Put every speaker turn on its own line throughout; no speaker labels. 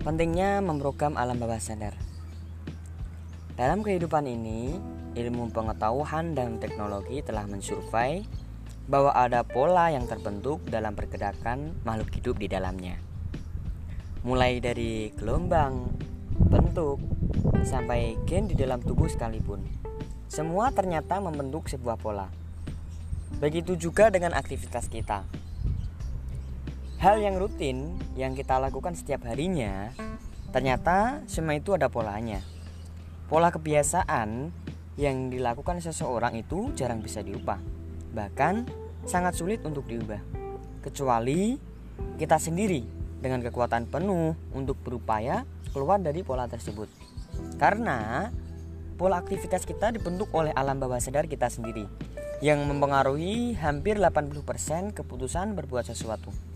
Pentingnya memprogram alam bawah sadar. Dalam kehidupan ini, ilmu pengetahuan dan teknologi telah mensurvei bahwa ada pola yang terbentuk dalam pergerakan makhluk hidup di dalamnya. Mulai dari gelombang, bentuk, sampai gen di dalam tubuh sekalipun. Semua ternyata membentuk sebuah pola. Begitu juga dengan aktivitas kita. Hal yang rutin yang kita lakukan setiap harinya, ternyata semua itu ada polanya. Pola kebiasaan yang dilakukan seseorang itu jarang bisa diubah, bahkan sangat sulit untuk diubah, kecuali kita sendiri dengan kekuatan penuh untuk berupaya keluar dari pola tersebut. Karena pola aktivitas kita dibentuk oleh alam bawah sadar kita sendiri yang mempengaruhi hampir 80% keputusan berbuat sesuatu.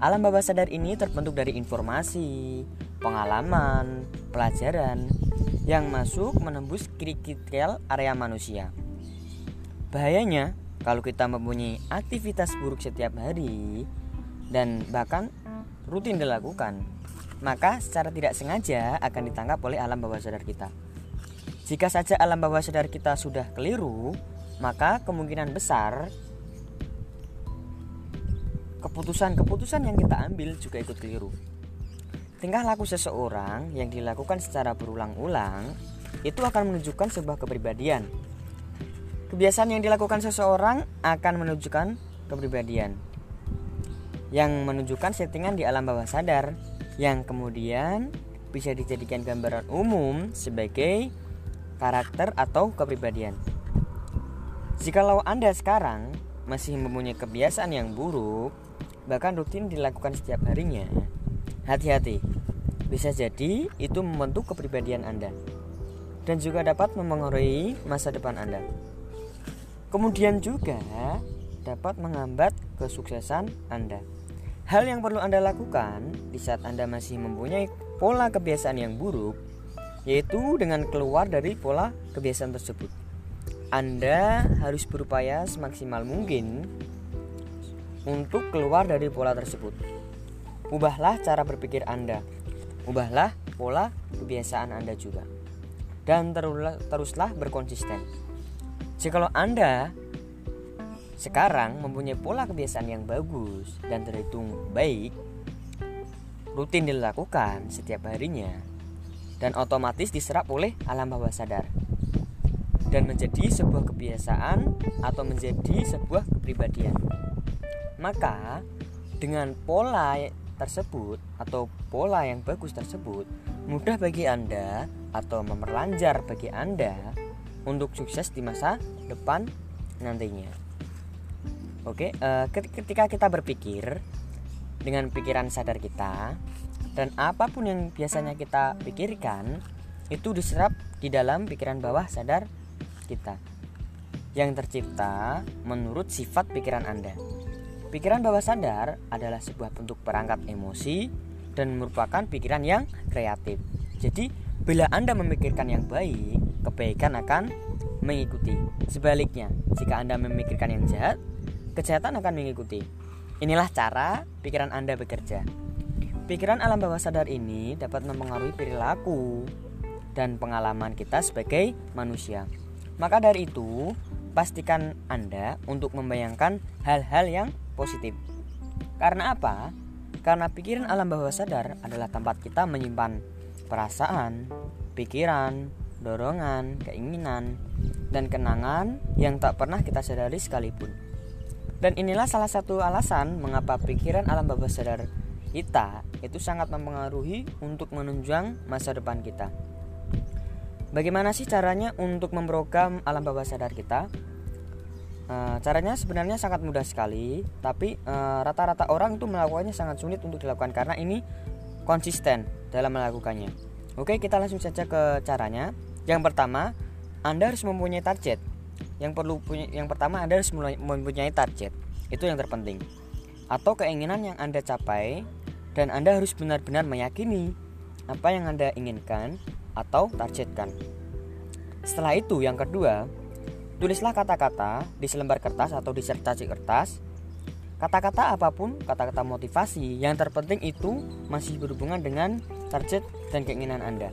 Alam bawah sadar ini terbentuk dari informasi, pengalaman, pelajaran yang masuk menembus kritikel area manusia. Bahayanya kalau kita mempunyai aktivitas buruk setiap hari dan bahkan rutin dilakukan, maka secara tidak sengaja akan ditangkap oleh alam bawah sadar kita. Jika saja alam bawah sadar kita sudah keliru, maka kemungkinan besar keputusan-keputusan yang kita ambil juga ikut keliru. Tingkah laku seseorang yang dilakukan secara berulang-ulang itu akan menunjukkan sebuah kepribadian. Kebiasaan yang dilakukan seseorang akan menunjukkan kepribadian yang menunjukkan settingan di alam bawah sadar yang kemudian bisa dijadikan gambaran umum sebagai karakter atau kepribadian. Jikalau Anda sekarang masih mempunyai kebiasaan yang buruk, bahkan rutin dilakukan setiap harinya, hati-hati. Bisa jadi itu membentuk kepribadian Anda dan juga dapat memengaruhi masa depan Anda. Kemudian juga dapat menghambat kesuksesan Anda. Hal yang perlu Anda lakukan di saat Anda masih mempunyai pola kebiasaan yang buruk yaitu dengan keluar dari pola kebiasaan tersebut. Anda harus berupaya semaksimal mungkin untuk keluar dari pola tersebut. Ubahlah cara berpikir Anda. Ubahlah pola kebiasaan Anda juga. Dan teruslah berkonsisten. Jikalau Anda sekarang mempunyai pola kebiasaan yang bagus dan terhitung baik, rutin dilakukan setiap harinya, dan otomatis diserap oleh alam bawah sadar dan menjadi sebuah kebiasaan atau menjadi sebuah kepribadian. Maka dengan pola tersebut atau pola yang bagus tersebut mudah bagi Anda atau memerlanjar bagi Anda untuk sukses di masa depan nantinya. Oke, uh, ketika kita berpikir dengan pikiran sadar kita dan apa pun yang biasanya kita pikirkan itu diserap di dalam pikiran bawah sadar kita yang tercipta menurut sifat pikiran Anda. Pikiran bawah sadar adalah sebuah bentuk perangkat emosi dan merupakan pikiran yang kreatif. Jadi, bila Anda memikirkan yang baik, kebaikan akan mengikuti. Sebaliknya, jika Anda memikirkan yang jahat, kejahatan akan mengikuti. Inilah cara pikiran Anda bekerja. Pikiran alam bawah sadar ini dapat mempengaruhi perilaku dan pengalaman kita sebagai manusia. Maka dari itu, pastikan Anda untuk membayangkan hal-hal yang positif. Karena apa? Karena pikiran alam bawah sadar adalah tempat kita menyimpan perasaan, pikiran, dorongan, keinginan, dan kenangan yang tak pernah kita sadari sekalipun. Dan inilah salah satu alasan mengapa pikiran alam bawah sadar kita itu sangat mempengaruhi untuk menunjang masa depan kita. Bagaimana sih caranya untuk memprogram alam bawah sadar kita? Uh, caranya sebenarnya sangat mudah sekali, tapi eh, rata-rata uh, orang itu melakukannya sangat sulit untuk dilakukan karena ini konsisten dalam melakukannya. Oke, kita langsung saja ke caranya. Yang pertama, Anda harus mempunyai target. Yang perlu punya, yang pertama Anda harus mempunyai target. Itu yang terpenting. Atau keinginan yang Anda capai dan Anda harus benar-benar meyakini apa yang Anda inginkan atau targetkan. Setelah itu, yang kedua, Tulislah kata-kata di selembar kertas atau di sertasi kertas Kata-kata apa pun, kata-kata motivasi, yang terpenting itu masih berhubungan dengan target dan keinginan Anda.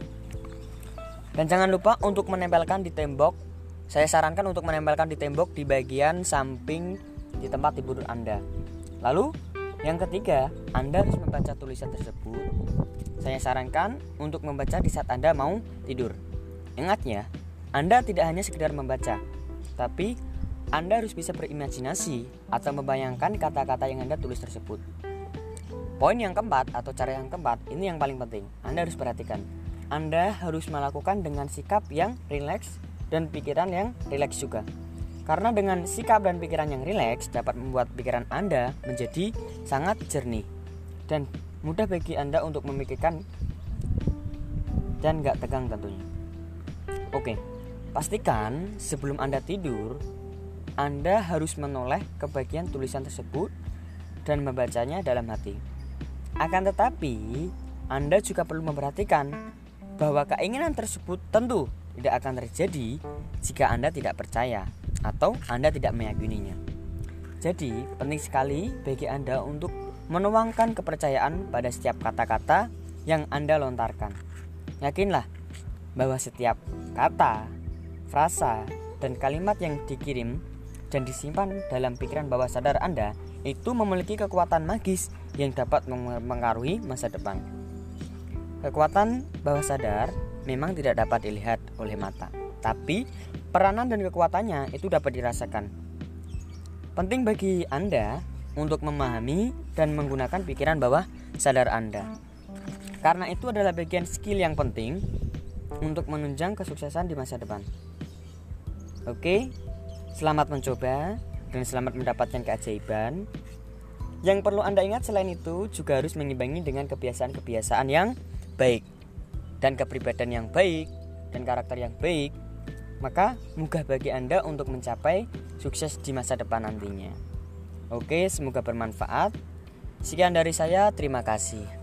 Dan jangan lupa untuk menempelkan di tembok. Saya sarankan untuk menempelkan di tembok di bagian samping di tempat tidur Anda. Lalu, yang ketiga, Anda harus membaca tulisan tersebut. Saya sarankan untuk membaca di saat Anda mau tidur. Ingat ya, Anda tidak hanya sekedar membaca, tapi anda harus bisa berimajinasi atau membayangkan kata-kata yang Anda tulis tersebut. Poin yang keempat atau cara yang keempat ini yang paling penting. Anda harus perhatikan. Anda harus melakukan dengan sikap yang rileks dan pikiran yang rileks juga. Karena dengan sikap dan pikiran yang rileks dapat membuat pikiran Anda menjadi sangat jernih dan mudah bagi Anda untuk memikirkan dan gak tegang tentunya. Oke, pastikan sebelum Anda tidur anda harus menoleh ke bagian tulisan tersebut dan membacanya dalam hati. Akan tetapi, Anda juga perlu memperhatikan bahwa keinginan tersebut tentu tidak akan terjadi jika Anda tidak percaya atau Anda tidak meyakininya. Jadi, penting sekali bagi Anda untuk menuangkan kepercayaan pada setiap kata-kata yang Anda lontarkan. Yakinlah bahwa setiap kata, frasa, dan kalimat yang dikirim dan disimpan dalam pikiran bawah sadar Anda itu memiliki kekuatan magis yang dapat mengaruhi masa depan. Kekuatan bawah sadar memang tidak dapat dilihat oleh mata, tapi peranan dan kekuatannya itu dapat dirasakan. Penting bagi Anda untuk memahami dan menggunakan pikiran bawah sadar Anda. Karena itu adalah bagian skill yang penting untuk menunjang kesuksesan di masa depan. Oke, Selamat mencoba dan selamat mendapatkan keajaiban. Yang perlu Anda ingat selain itu juga harus mengimbangi dengan kebiasaan-kebiasaan yang baik dan kepribadian yang baik dan karakter yang baik. Maka mudah bagi Anda untuk mencapai sukses di masa depan nantinya. Oke, semoga bermanfaat. Sekian dari saya, terima kasih.